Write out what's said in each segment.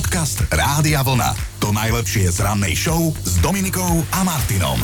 Podcast Rádia Vlna. To najlepšie z rannej show s Dominikou a Martinom.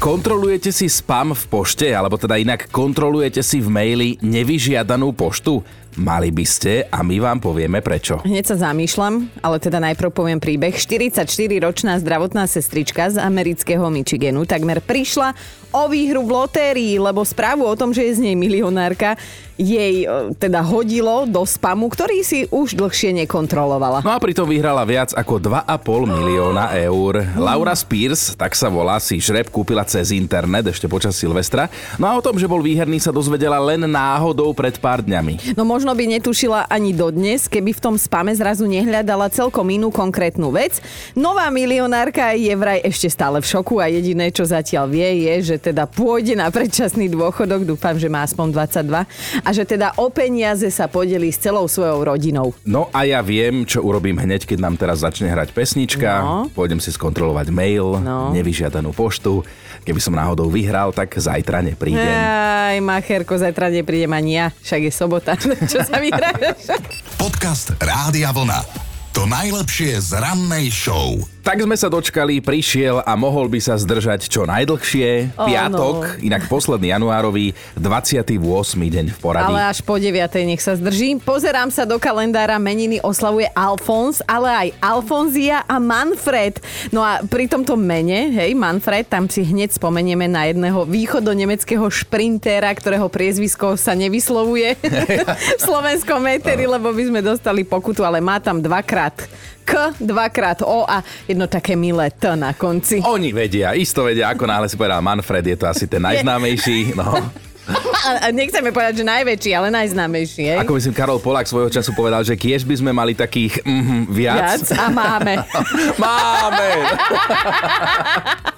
Kontrolujete si spam v pošte, alebo teda inak kontrolujete si v maili nevyžiadanú poštu? Mali by ste a my vám povieme prečo. Hneď sa zamýšľam, ale teda najprv poviem príbeh. 44-ročná zdravotná sestrička z amerického Michiganu takmer prišla o výhru v lotérii, lebo správu o tom, že je z nej milionárka, jej e, teda hodilo do spamu, ktorý si už dlhšie nekontrolovala. No a pritom vyhrala viac ako 2,5 milióna eur. Laura Spears, tak sa volá, si žreb kúpila cez internet ešte počas Silvestra. No a o tom, že bol výherný, sa dozvedela len náhodou pred pár dňami. No možno by netušila ani dodnes, keby v tom spame zrazu nehľadala celkom inú konkrétnu vec. Nová milionárka je vraj ešte stále v šoku a jediné, čo zatiaľ vie, je, že teda pôjde na predčasný dôchodok, dúfam, že má aspoň 22 a že teda o peniaze sa podeli s celou svojou rodinou. No a ja viem, čo urobím hneď, keď nám teraz začne hrať pesnička. No. Pôjdem si skontrolovať mail, No. nevyžiadanú poštu. Keby som náhodou vyhral, tak zajtra neprídem. Aj, macherko, zajtra neprídem ani ja, však je sobota. Čo sa vyhráš? Podcast Rádia Vlna. To najlepšie z rannej show. Tak sme sa dočkali, prišiel a mohol by sa zdržať čo najdlhšie. Áno. Piatok, inak posledný januárový, 28. deň v poradí. Ale až po 9. nech sa zdrží. Pozerám sa do kalendára, meniny oslavuje Alfons, ale aj Alfonzia a Manfred. No a pri tomto mene, hej, Manfred, tam si hneď spomenieme na jedného východonemeckého šprintéra, ktorého priezvisko sa nevyslovuje v slovenskom meteri, lebo by sme dostali pokutu, ale má tam dvakrát K, dvakrát O a jedno také milé T na konci. Oni vedia, isto vedia, ako náhle si povedal Manfred, je to asi ten najznámejší. No. A, nechceme povedať, že najväčší, ale najznámejší, hej? Ako myslím, Karol Polák svojho času povedal, že kiež by sme mali takých mm, viac. Viac a máme. Máme!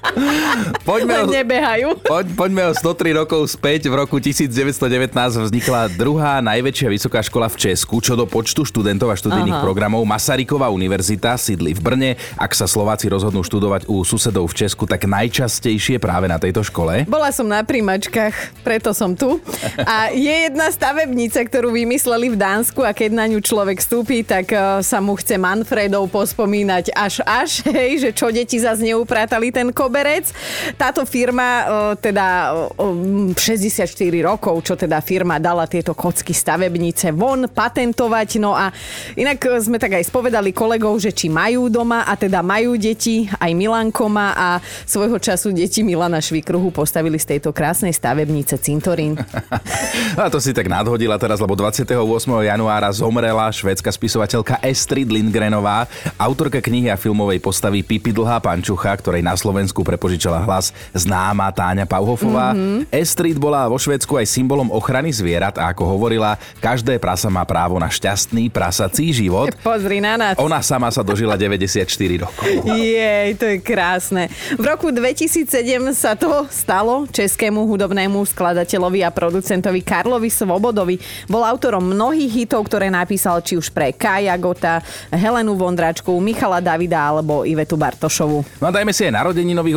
poďme, Len nebehajú. poď, poďme o 103 rokov späť. V roku 1919 vznikla druhá najväčšia vysoká škola v Česku, čo do počtu študentov a študijných Aha. programov. Masaryková univerzita sídli v Brne. Ak sa Slováci rozhodnú študovať u susedov v Česku, tak najčastejšie práve na tejto škole. Bola som na príjmačkách, preto som tu. A je jedna stavebnica, ktorú vymysleli v Dánsku a keď na ňu človek vstúpi, tak eh, sa mu chce Manfredov pospomínať až až, hej, že čo deti zase neupratali ten koberec. Táto firma eh, teda eh, 64 rokov, čo teda firma dala tieto kocky stavebnice von patentovať. No a inak sme tak aj spovedali kolegov, že či majú doma a teda majú deti, aj Milanko má a svojho času deti Milana Švikruhu postavili z tejto krásnej stavebnice cintorín. A to si tak nadhodila teraz, lebo 28. januára zomrela švédska spisovateľka Estrid Lindgrenová, autorka knihy a filmovej postavy Pipi Dlhá pančucha, ktorej na Slovensku prepožičala hlas známa Táňa Pauhofová. Mm-hmm. Estrid bola vo Švédsku aj symbolom ochrany zvierat a ako hovorila, každé prasa má právo na šťastný prasací život. Pozri na nás. Ona sama sa dožila 94 rokov. Jej, to je krásne. V roku 2007 sa to stalo českému hudobnému skladateľovi a producentovi Karlovi Svobodovi. Bol autorom mnohých hitov, ktoré napísal či už pre Kaja Gota, Helenu Vondračku, Michala Davida alebo Ivetu Bartošovu. No a dajme si aj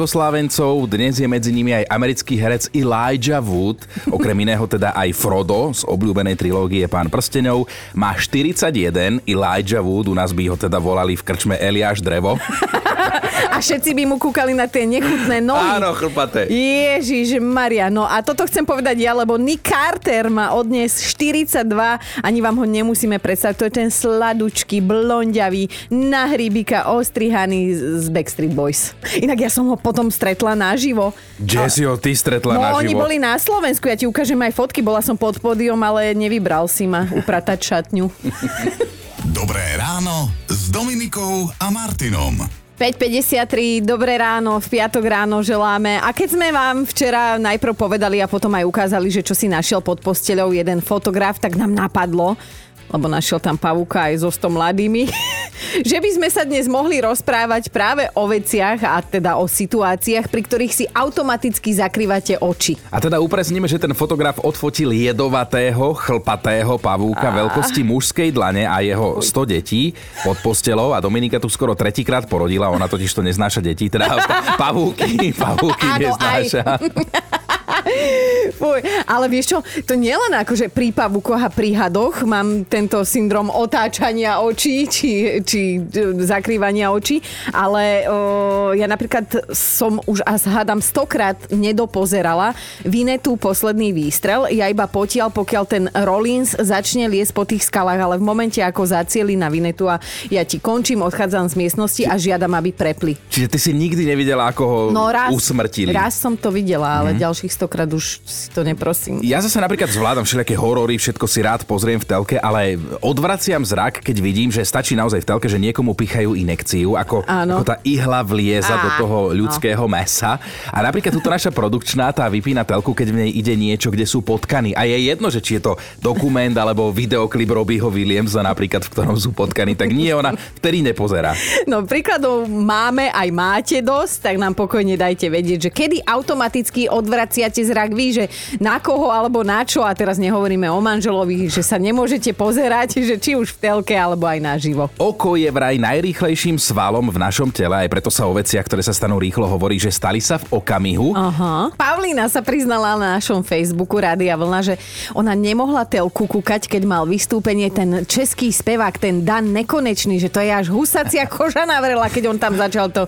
oslávencov. Dnes je medzi nimi aj americký herec Elijah Wood, okrem iného teda aj Frodo z obľúbenej trilógie Pán prstenov. Má 41, Elijah Wood, u nás by ho teda volali v krčme Eliáš Drevo. A všetci by mu kúkali na tie nechutné nohy. Áno, chrpaté. Ježiš Maria, no a toto chcem povedať ja, lebo Nick Carter má odnes 42, ani vám ho nemusíme predstaviť, to je ten sladučký, blonďavý, na hríbika, ostrihaný z Backstreet Boys. Inak ja som ho potom stretla naživo. Jessie ho ty stretla No, naživo. oni boli na Slovensku, ja ti ukážem aj fotky, bola som pod pódium, ale nevybral si ma upratať šatňu. Dobré ráno s Dominikou a Martinom. 5.53, dobré ráno, v piatok ráno želáme. A keď sme vám včera najprv povedali a potom aj ukázali, že čo si našiel pod posteľou jeden fotograf, tak nám napadlo, lebo našiel tam pavúka aj so 100 mladými, že by sme sa dnes mohli rozprávať práve o veciach a teda o situáciách, pri ktorých si automaticky zakrývate oči. A teda upresníme, že ten fotograf odfotil jedovatého, chlpatého pavúka veľkosti mužskej dlane a jeho 100 detí pod postelou a Dominika tu skoro tretíkrát porodila, ona totiž to neznáša deti, teda pa- pavúky, pavúky neznáša. Fuj, ale vieš čo, to nie len akože prípav u koha pri hadoch, mám tento syndrom otáčania očí, či, či e, zakrývania očí, ale o, ja napríklad som už as hádam stokrát nedopozerala Vinetu posledný výstrel, ja iba potiaľ, pokiaľ ten Rollins začne liesť po tých skalách, ale v momente ako zacieli na Vinetu a ja ti končím, odchádzam z miestnosti a žiadam, aby prepli. Čiže ty si nikdy nevidela, ako ho No raz, usmrtili. raz som to videla, ale ďalších stokrát už si to neprosím. Ja zase napríklad zvládam všelijaké horory, všetko si rád pozriem v telke, ale odvraciam zrak, keď vidím, že stačí naozaj v telke, že niekomu pichajú inekciu, ako, Áno. ako tá ihla vlieza Á, do toho ľudského mesa. A napríklad túto naša produkčná tá vypína telku, keď v nej ide niečo, kde sú potkany. A je jedno, že či je to dokument alebo videoklip Robbieho Williamsa napríklad, v ktorom sú potkany, tak nie, ona vtedy nepozerá. No príkladov máme aj máte dosť, tak nám pokojne dajte vedieť, že kedy automaticky odvraciate zrak vy, že na koho alebo na čo, a teraz nehovoríme o manželovi, že sa nemôžete pozerať, že či už v telke alebo aj naživo. Oko je vraj najrýchlejším svalom v našom tele, aj preto sa o veciach, ktoré sa stanú rýchlo, hovorí, že stali sa v okamihu. Aha. Paulína sa priznala na našom Facebooku Rádia Vlna, že ona nemohla telku kúkať, keď mal vystúpenie ten český spevák, ten Dan Nekonečný, že to je až husacia koža navrela, keď on tam začal to...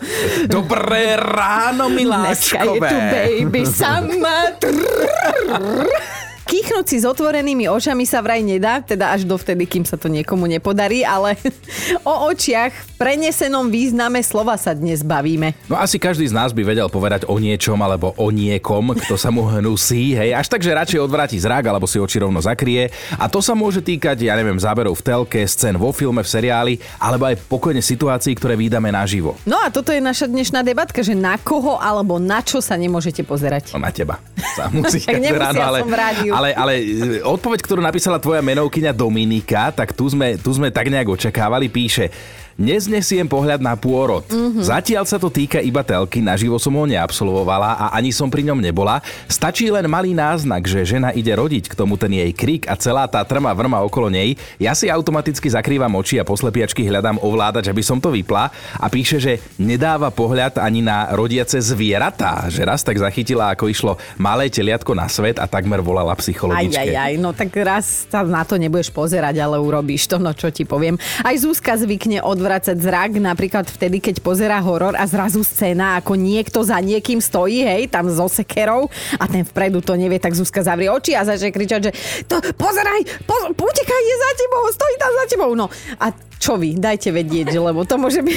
Dobré ráno, Dneska je tu miláčkové. baby sama. Trrr. Kýchnuť si s otvorenými očami sa vraj nedá, teda až dovtedy, kým sa to niekomu nepodarí, ale o očiach v prenesenom význame slova sa dnes bavíme. No asi každý z nás by vedel povedať o niečom alebo o niekom, kto sa mu hnusí, hej, až tak, že radšej odvráti zrak alebo si oči rovno zakrie. A to sa môže týkať, ja neviem, záberov v telke, scén vo filme, v seriáli, alebo aj pokojne situácií, ktoré vydáme naživo. No a toto je naša dnešná debatka, že na koho alebo na čo sa nemôžete pozerať. No na teba. Sa musí Tak každé nemusia, ráno, ale, som v rádiu. Ale, ale e, odpoveď, ktorú napísala tvoja menovkyňa Dominika, tak tu sme, tu sme tak nejak očakávali, píše Neznesiem pohľad na pôrod. Mhm. Mm-hmm. Zatiaľ sa to týka iba telky, naživo som ho neabsolvovala a ani som pri ňom nebola. Stačí len malý náznak, že žena ide rodiť, k tomu ten jej krik a celá tá trma vrma okolo nej. Ja si automaticky zakrývam oči a poslepiačky hľadám ovládač, aby som to vypla a píše, že nedáva pohľad ani na rodiace zvieratá, že raz tak zachytila, ako išlo malé teliatko na svet a takmer volala Aj, psychologičke. aj, aj, no tak raz sa na to nebudeš pozerať, ale urobíš to, no čo ti poviem. Aj Zuzka zvykne odvracať zrak, napríklad vtedy, keď pozerá horor a zrazu scéna, ako niekto za niekým stojí, hej, tam so sekerou a ten vpredu to nevie, tak Zuzka zavrie oči a začne kričať, že to, pozeraj, po, utekaj, je za tebou, stojí tam za tebou. No a čo vy, dajte vedieť, lebo to môže byť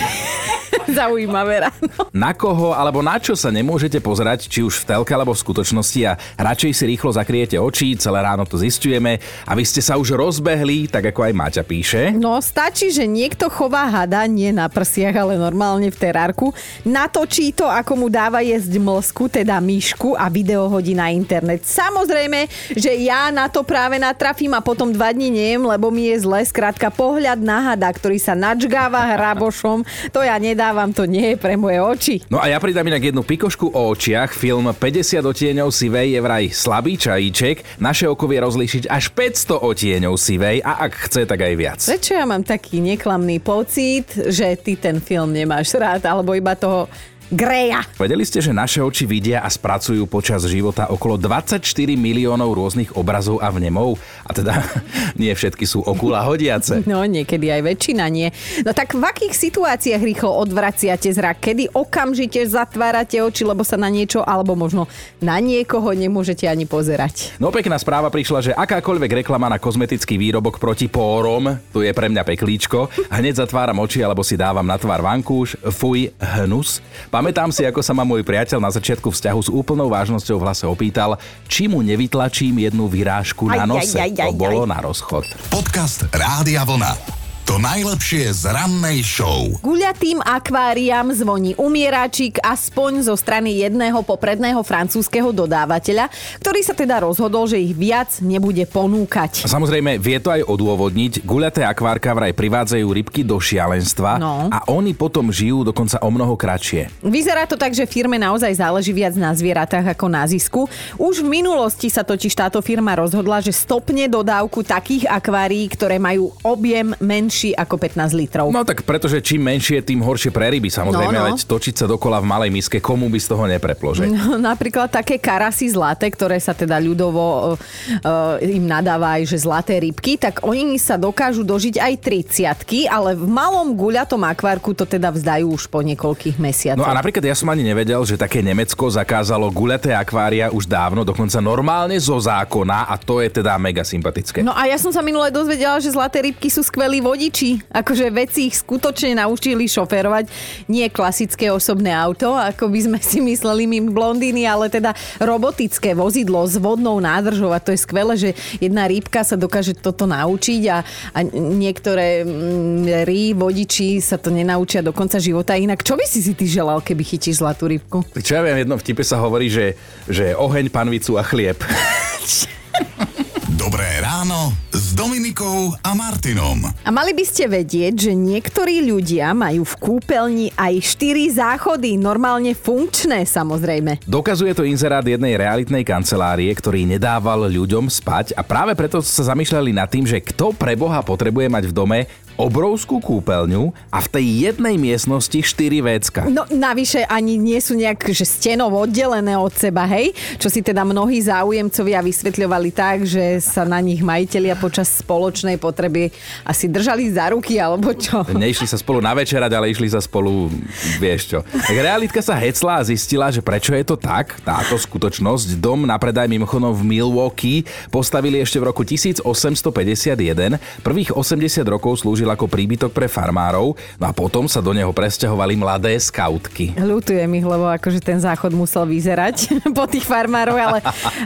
zaujímavé ráno. Na koho alebo na čo sa nemôžete pozerať, či už v telke alebo v skutočnosti a radšej si rýchlo zakriete oči, celé ráno to zistujeme a vy ste sa už rozbehli, tak ako aj Maťa píše. No, stačí, že niekto chová hada, nie na prsiach, ale normálne v terárku, natočí to, ako mu dáva jesť mlsku, teda myšku a video hodí na internet. Samozrejme, že ja na to práve natrafím a potom dva dní nejem, lebo mi je zle. Skrátka, pohľad na hada, ktorý sa načgáva hrabošom, to ja nedávam, to nie je pre moje oči. No a ja pridám inak jednu pikošku o očiach. Film 50 odtieňov sivej je vraj slabý čajíček. Naše oko vie rozlíšiť až 500 odtieňov sivej a ak chce, tak aj viac. Prečo ja mám taký neklamný pocit, že ty ten film nemáš rád, alebo iba toho Greja. Vedeli ste, že naše oči vidia a spracujú počas života okolo 24 miliónov rôznych obrazov a vnemov? A teda nie všetky sú okula hodiace. No, niekedy aj väčšina nie. No tak v akých situáciách rýchlo odvraciate zrak? Kedy okamžite zatvárate oči, lebo sa na niečo, alebo možno na niekoho nemôžete ani pozerať? No pekná správa prišla, že akákoľvek reklama na kozmetický výrobok proti pórom, tu je pre mňa peklíčko, hneď zatváram oči alebo si dávam na tvár vankúš, fuj, hnus. Pamätám si, ako sa ma môj priateľ na začiatku vzťahu s úplnou vážnosťou v hlase opýtal, či mu nevytlačím jednu vyrážku na Aj, nose. aj, aj, To bolo na rozchod. Podcast Rádia Vlna. To najlepšie z rannej show. Guľatým akváriám zvoní umieráčik aspoň zo strany jedného popredného francúzského dodávateľa, ktorý sa teda rozhodol, že ich viac nebude ponúkať. A Samozrejme, vie to aj odôvodniť. Guľaté akvárka vraj privádzajú rybky do šialenstva No. a oni potom žijú dokonca o mnoho kratšie. Vyzerá to tak, že firme naozaj záleží viac na zvieratách ako na zisku. Už v minulosti sa totiž táto firma rozhodla, že stopne dodávku takých akvárií, ktoré majú objem menší menší ako 15 litrov. No tak pretože čím menšie, tým horšie pre ryby. Samozrejme, No, no. veď točiť sa dokola v malej miske, komu by z toho nepreplo, že? No, napríklad také karasy zlaté, ktoré sa teda ľudovo uh, im nadáva aj, že zlaté rybky, tak oni sa dokážu dožiť aj 30 ale v malom guľatom akvárku to teda vzdajú už po niekoľkých mesiacoch. No a napríklad ja som ani nevedel, že také Nemecko zakázalo guľaté akvária už dávno, dokonca normálne zo zákona a to je teda mega sympatické. No a ja som sa minule dozvedela, že zlaté rybky sú skvelí vodiči. Akože veci ich skutočne naučili šoférovať. Nie klasické osobné auto, ako by sme si mysleli my blondíny, ale teda robotické vozidlo s vodnou nádržou. A to je skvelé, že jedna rybka sa dokáže toto naučiť a, a niektoré mm, ry, vodiči sa to nenaučia do konca života. Inak čo by si si ty želal, keby chytíš zlatú rybku? Čo ja viem, v jednom vtipe sa hovorí, že, že oheň, panvicu a chlieb. Dobré ráno s Dominikou a Martinom. A mali by ste vedieť, že niektorí ľudia majú v kúpeľni aj 4 záchody, normálne funkčné samozrejme. Dokazuje to inzerát jednej realitnej kancelárie, ktorý nedával ľuďom spať a práve preto sa zamýšľali nad tým, že kto pre Boha potrebuje mať v dome obrovskú kúpeľňu a v tej jednej miestnosti 4 vécka. No navyše ani nie sú nejak že stenov oddelené od seba, hej? Čo si teda mnohí záujemcovia vysvetľovali tak, že sa na nich majitelia počas spoločnej potreby asi držali za ruky alebo čo. Nešli sa spolu navečerať, ale išli sa spolu, vieš čo. Tak realitka sa hecla a zistila, že prečo je to tak, táto skutočnosť. Dom na predaj mimochodom v Milwaukee postavili ešte v roku 1851. Prvých 80 rokov slúžil ako príbytok pre farmárov, no a potom sa do neho presťahovali mladé skautky. Ľutujem ich, lebo akože ten záchod musel vyzerať po tých farmárov, ale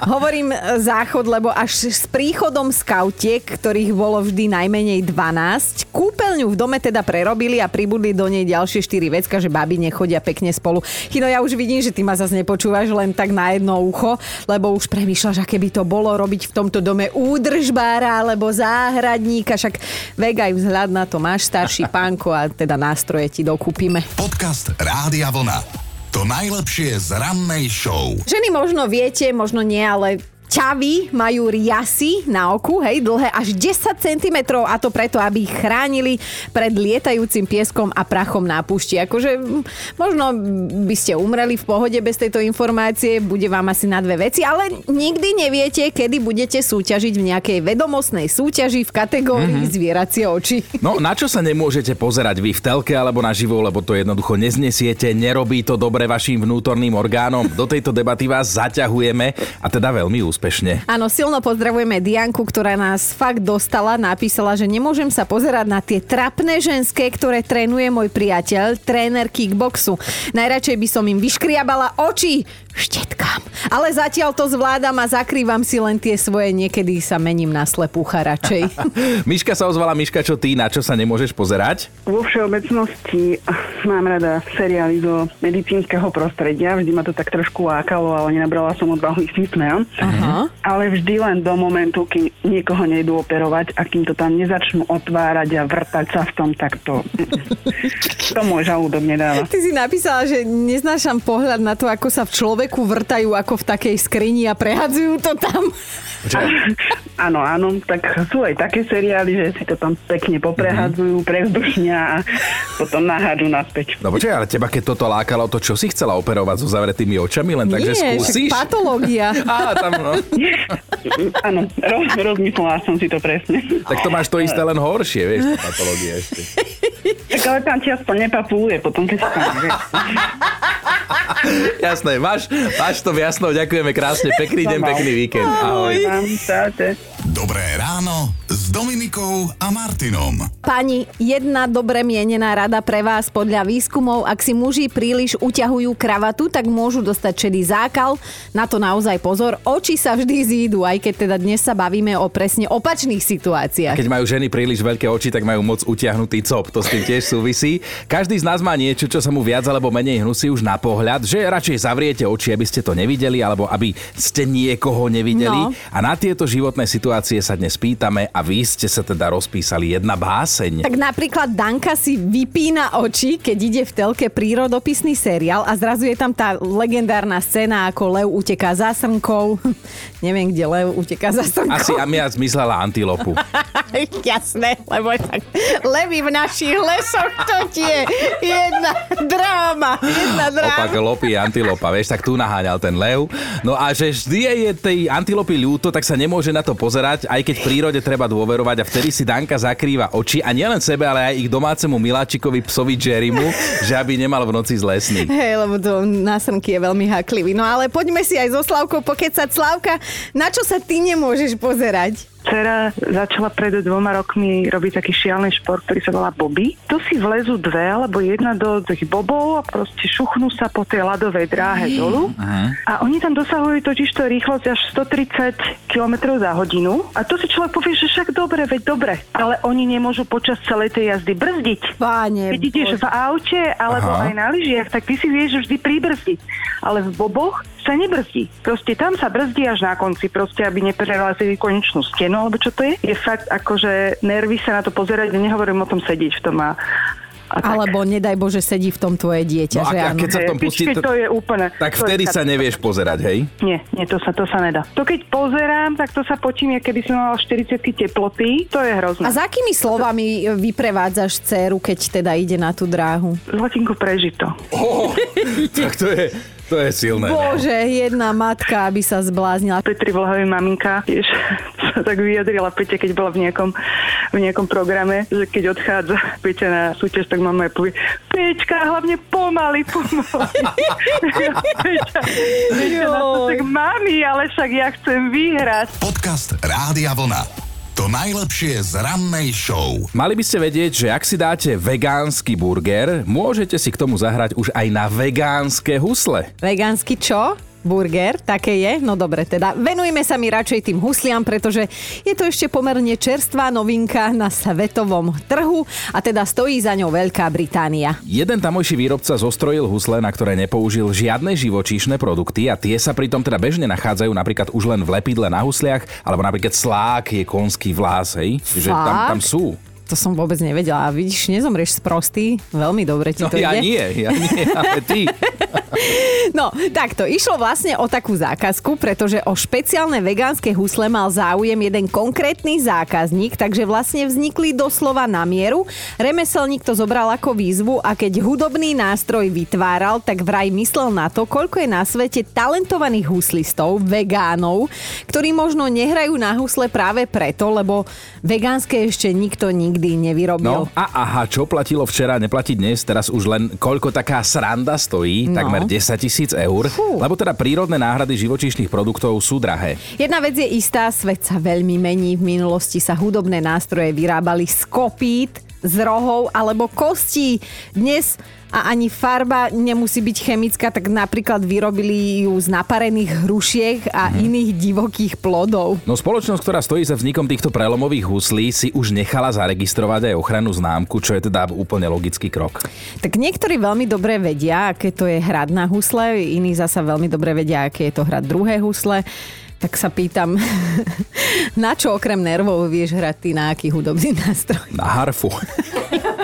hovorím e, záchod, lebo až s príchodom skautiek, ktorých bolo vždy najmenej 12, kúpeľňu v dome teda prerobili a pribudli do nej ďalšie 4 vecka, že baby nechodia pekne spolu. Chino, ja už vidím, že ty ma zase nepočúvaš len tak na jedno ucho, lebo už premýšľaš, aké by to bolo robiť v tomto dome údržbára alebo záhradníka, však vegaj vzhľad na to máš starší pánko a teda nástroje ti dokúpime. Podcast Rádia Vlna. To najlepšie z rannej show. Ženy možno viete, možno nie, ale ťavy majú riasy na oku, hej, dlhé až 10 cm a to preto, aby ich chránili pred lietajúcim pieskom a prachom na púšti. Akože možno by ste umreli v pohode bez tejto informácie, bude vám asi na dve veci, ale nikdy neviete, kedy budete súťažiť v nejakej vedomostnej súťaži v kategórii mm-hmm. zvieracie oči. No, na čo sa nemôžete pozerať vy v telke alebo naživo, lebo to jednoducho neznesiete, nerobí to dobre vašim vnútorným orgánom. Do tejto debaty vás zaťahujeme a teda veľmi úspešne. Áno, silno pozdravujeme Dianku, ktorá nás fakt dostala, napísala, že nemôžem sa pozerať na tie trapné ženské, ktoré trénuje môj priateľ, tréner kickboxu. Najradšej by som im vyškriabala oči štetkám. Ale zatiaľ to zvládam a zakrývam si len tie svoje, niekedy sa mením na slepúcha radšej. Miška sa ozvala, Miška, čo ty, na čo sa nemôžeš pozerať? Vo všeobecnosti mám rada seriály do medicínskeho prostredia. Vždy ma to tak trošku lákalo, ale nenabrala som odvahu smejem. Aha. Ale vždy len do momentu, kým niekoho nejdu operovať a kým to tam nezačnú otvárať a vrtať sa v tom, tak to... to môj žalúdok nedáva. Ty si napísala, že neznášam pohľad na to, ako sa v človeku vrtajú ako v takej skrini a prehadzujú to tam. Áno, áno, tak sú aj také seriály, že si to tam pekne poprehadzujú, prevzdušnia a potom nahádžu naspäť. No počkaj, ale teba keď toto lákalo, to čo si chcela operovať so zavretými očami, len tak, že Nie, skúsiš? však patológia. Á, tam, no. Áno, roz, rozmyslela som si to presne. Tak to máš to isté, len horšie, vieš, tá patológia ešte. Tak ale tam ti aspoň nepapuluje potom, keď sa tam. Jasné, máš, máš to jasno, ďakujeme krásne, pekný deň, pekný víkend. Ahoj. Čaute. Dobré ráno s Dominikou a Martinom. Pani, jedna dobre mienená rada pre vás podľa výskumov. Ak si muži príliš uťahujú kravatu, tak môžu dostať šedý zákal. Na to naozaj pozor. Oči sa vždy zídu, aj keď teda dnes sa bavíme o presne opačných situáciách. Keď majú ženy príliš veľké oči, tak majú moc utiahnutý cop. To s tým tiež súvisí. Každý z nás má niečo, čo sa mu viac alebo menej hnusí už na pohľad, že radšej zavriete oči, aby ste to nevideli, alebo aby ste niekoho nevideli. No. A na tieto životné situácie situácie sa dnes pýtame a vy ste sa teda rozpísali jedna báseň. Tak napríklad Danka si vypína oči, keď ide v telke prírodopisný seriál a zrazu je tam tá legendárna scéna, ako lev uteká za srnkou. Neviem, kde lev uteká za srnkou. Asi Amia zmyslela antilopu. Jasné, lebo tak levy v našich lesoch, to tie jedna dráma, jedna dráma. Opak lopy antilopa, vieš, tak tu naháňal ten lev. No a že vždy je tej antilopy ľúto, tak sa nemôže na to pozerať, aj keď v prírode treba dôverovať a vtedy si Danka zakrýva oči a nielen sebe, ale aj ich domácemu miláčikovi psovi Jerrymu, že aby nemal v noci zlé sny. Hej, lebo to na srnky je veľmi haklivý. No ale poďme si aj so Slavkou pokecať. Slavka, na čo sa ty nemôžeš pozerať? Dcera začala pred dvoma rokmi robiť taký šialný šport, ktorý sa volá Bobby. Tu si vlezú dve alebo jedna do tých bobov a proste šuchnú sa po tej ľadovej dráhe dolu. A oni tam dosahujú totiž to rýchlosť až 130 km za hodinu. A tu si človek povie, že však dobre, veď dobre. Ale oni nemôžu počas celej tej jazdy brzdiť. Páne, Keď ideš v aute alebo Aha. aj na lyžiach, tak ty si vieš vždy pribrzdiť. Ale v boboch sa nebrzdí. Proste tam sa brzdí až na konci, proste aby neprerazili konečnú stenu, alebo čo to je. Je fakt akože nervy sa na to pozerať, nehovorím o tom sedieť v tom a, a tak. Alebo nedaj Bože sedí v tom tvoje dieťa, No a, že a áno. keď sa v tom pustí, to, to je úplne... tak to je vtedy sa nevieš pozerať, hej? Nie, nie, to sa, to sa nedá. To keď pozerám, tak to sa potím, ja keby som mala 40 teploty, to je hrozné. A za akými slovami vyprevádzaš dceru, keď teda ide na tú dráhu? Zlatinku prežito. Oh, tak to je, to je silné. Bože, jedna matka, aby sa zbláznila. Petri Vlhovej maminka tiež sa tak vyjadrila Peťa, keď bola v nejakom, v nejakom programe, že keď odchádza Peťa na súťaž, tak mama jej povie Peťka, hlavne pomaly, pomaly. Peťa, Peťa na to, tak mami, ale však ja chcem vyhrať. Podcast Rádia Vlna. Najlepšie z rannej show. Mali by ste vedieť, že ak si dáte vegánsky burger, môžete si k tomu zahrať už aj na vegánske husle. Vegánsky čo? Burger, také je? No dobre, teda venujme sa mi radšej tým husliam, pretože je to ešte pomerne čerstvá novinka na svetovom trhu a teda stojí za ňou Veľká Británia. Jeden tamojší výrobca zostrojil husle, na ktoré nepoužil žiadne živočíšne produkty a tie sa pritom teda bežne nachádzajú napríklad už len v lepidle na husliach, alebo napríklad slák je konský vlás, hej? Čiže tam, tam sú. To som vôbec nevedela. A vidíš, nezomrieš sprostý. Veľmi dobre ti No to ja ide. nie, ja nie, ale ty. No, takto. Išlo vlastne o takú zákazku, pretože o špeciálne vegánske husle mal záujem jeden konkrétny zákazník, takže vlastne vznikli doslova na mieru. Remeselník to zobral ako výzvu a keď hudobný nástroj vytváral, tak vraj myslel na to, koľko je na svete talentovaných huslistov, vegánov, ktorí možno nehrajú na husle práve preto, lebo vegánske ešte nikto nikdy nevyrobil. No a aha, čo platilo včera, neplatí dnes, teraz už len koľko taká sranda stojí, No. takmer 10 tisíc eur, Fú. lebo teda prírodné náhrady živočíšnych produktov sú drahé. Jedna vec je istá, svet sa veľmi mení. V minulosti sa hudobné nástroje vyrábali z kopít, z rohov alebo kostí. Dnes a ani farba nemusí byť chemická, tak napríklad vyrobili ju z naparených hrušiek a iných divokých plodov. No spoločnosť, ktorá stojí za vznikom týchto prelomových huslí, si už nechala zaregistrovať aj ochrannú známku, čo je teda úplne logický krok. Tak niektorí veľmi dobre vedia, aké to je hrať na husle, iní zasa veľmi dobre vedia, aké je to hrať druhé husle. Tak sa pýtam, na čo okrem nervov vieš hrať ty na aký hudobný nástroj? Na harfu.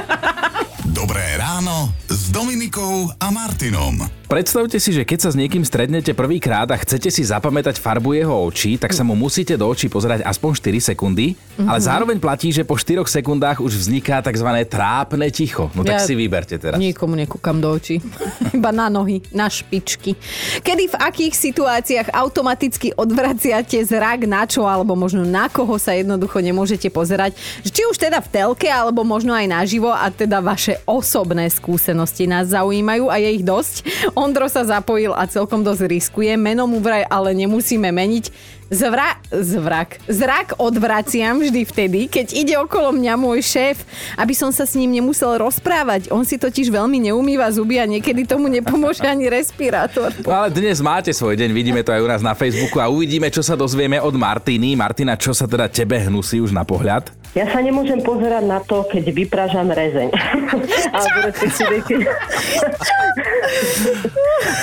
Dobré ráno s Dominikou a Martinom. Predstavte si, že keď sa s niekým strednete prvýkrát a chcete si zapamätať farbu jeho očí, tak sa mu musíte do očí pozerať aspoň 4 sekundy, ale zároveň platí, že po 4 sekundách už vzniká tzv. trápne ticho. No tak Ja si vyberte teraz. Nikomu nekúkam do očí. Iba na nohy, na špičky. Kedy v akých situáciách automaticky odvraciate zrak na čo, alebo možno na koho sa jednoducho nemôžete pozerať. Či už teda v telke, alebo možno aj naživo a teda vaše osobné skúsenosti nás zaujímajú a je ich dosť. Ondro sa zapojil a celkom dosť riskuje. Meno mu vraj ale nemusíme meniť. Zvra... Zvrak. Zrak odvraciam vždy vtedy, keď ide okolo mňa môj šéf, aby som sa s ním nemusel rozprávať. On si totiž veľmi neumýva zuby a niekedy tomu nepomôže ani respirátor. No ale dnes máte svoj deň, vidíme to aj u nás na Facebooku a uvidíme, čo sa dozvieme od Martiny. Martina, čo sa teda tebe hnusí už na pohľad? Ja sa nemôžem pozerať na to, keď vypražam rezeň. Alebo respektíve, keď...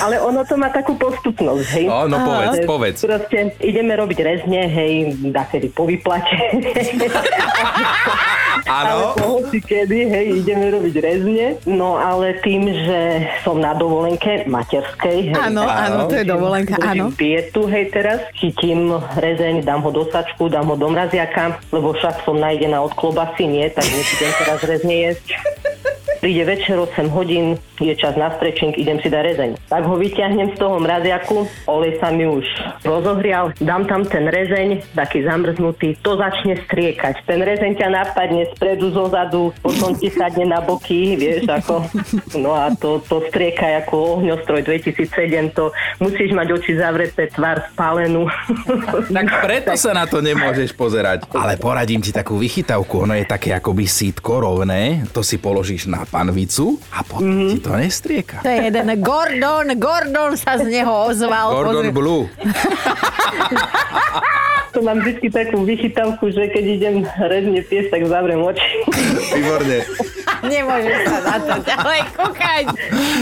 Ale ono to má takú postupnosť, hej? No, no povedz, Že povedz. Proste ideme robiť rezne, hej, dakedy po vyplate. Ale Áno. hoci kedy, hej, ideme robiť rezne. No ale tým, že som na dovolenke materskej, hej, Áno, áno, to je dovolenka, áno. Dietu, hej, teraz. Chytím rezeň, dám ho do sačku, dám ho do mraziaka, lebo však som najdená od klobasy, nie, tak nebudem teraz rezne jesť. Príde večer 8 hodín, je čas na stretching, idem si dať rezeň. Tak ho vyťahnem z toho mraziaku, olej sa mi už rozohrial, dám tam ten rezeň, taký zamrznutý, to začne striekať. Ten rezeň ťa napadne spredu, zozadu, potom ti sadne na boky, vieš, ako... No a to, to strieka ako ohňostroj 2007, to musíš mať oči zavreté, tvár spálenú. Tak preto sa na to nemôžeš pozerať. Ale poradím ti takú vychytavku. Ono je také akoby sítko rovné. To si položíš na panvicu a potom mm-hmm. ti to nestrieka. To je jeden Gordon, Gordon sa z neho ozval. Gordon Pozri- Blue. to mám vždy takú vychytavku, že keď idem rezne piesť, tak zavriem oči. Výborne. Nemôžeš sa na to ďalej kúkať.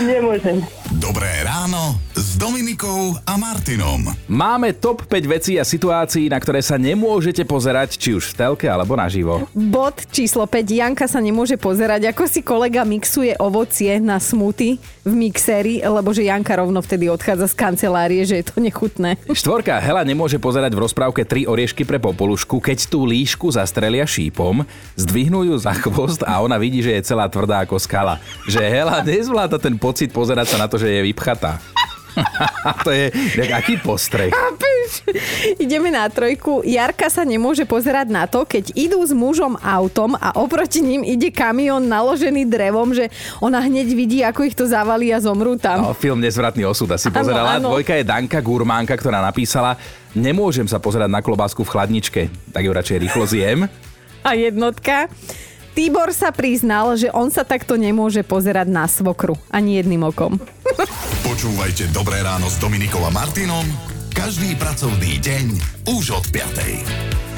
Nemôžem. Dobré ráno Dominikou a Martinom. Máme top 5 vecí a situácií, na ktoré sa nemôžete pozerať, či už v telke alebo naživo. Bod číslo 5. Janka sa nemôže pozerať, ako si kolega mixuje ovocie na smuty v mixéri, lebo že Janka rovno vtedy odchádza z kancelárie, že je to nechutné. Štvorka Hela nemôže pozerať v rozprávke tri oriešky pre popolušku, keď tú líšku zastrelia šípom, zdvihnú ju za chvost a ona vidí, že je celá tvrdá ako skala. Že Hela nezvláda ten pocit pozerať sa na to, že je vypchatá. to je aký postreh. Ideme na trojku. Jarka sa nemôže pozerať na to, keď idú s mužom autom a oproti ním ide kamión naložený drevom, že ona hneď vidí, ako ich to zavalí a zomrú tam. No, film Nezvratný osud asi pozerala. áno. Dvojka je Danka Gurmánka, ktorá napísala Nemôžem sa pozerať na klobásku v chladničke, tak ju radšej rýchlo zjem. A jednotka. Tibor sa priznal, že on sa takto nemôže pozerať na svokru. Ani jedným okom. Počúvajte Dobré ráno s Dominikou a Martinom každý pracovný deň už od 5.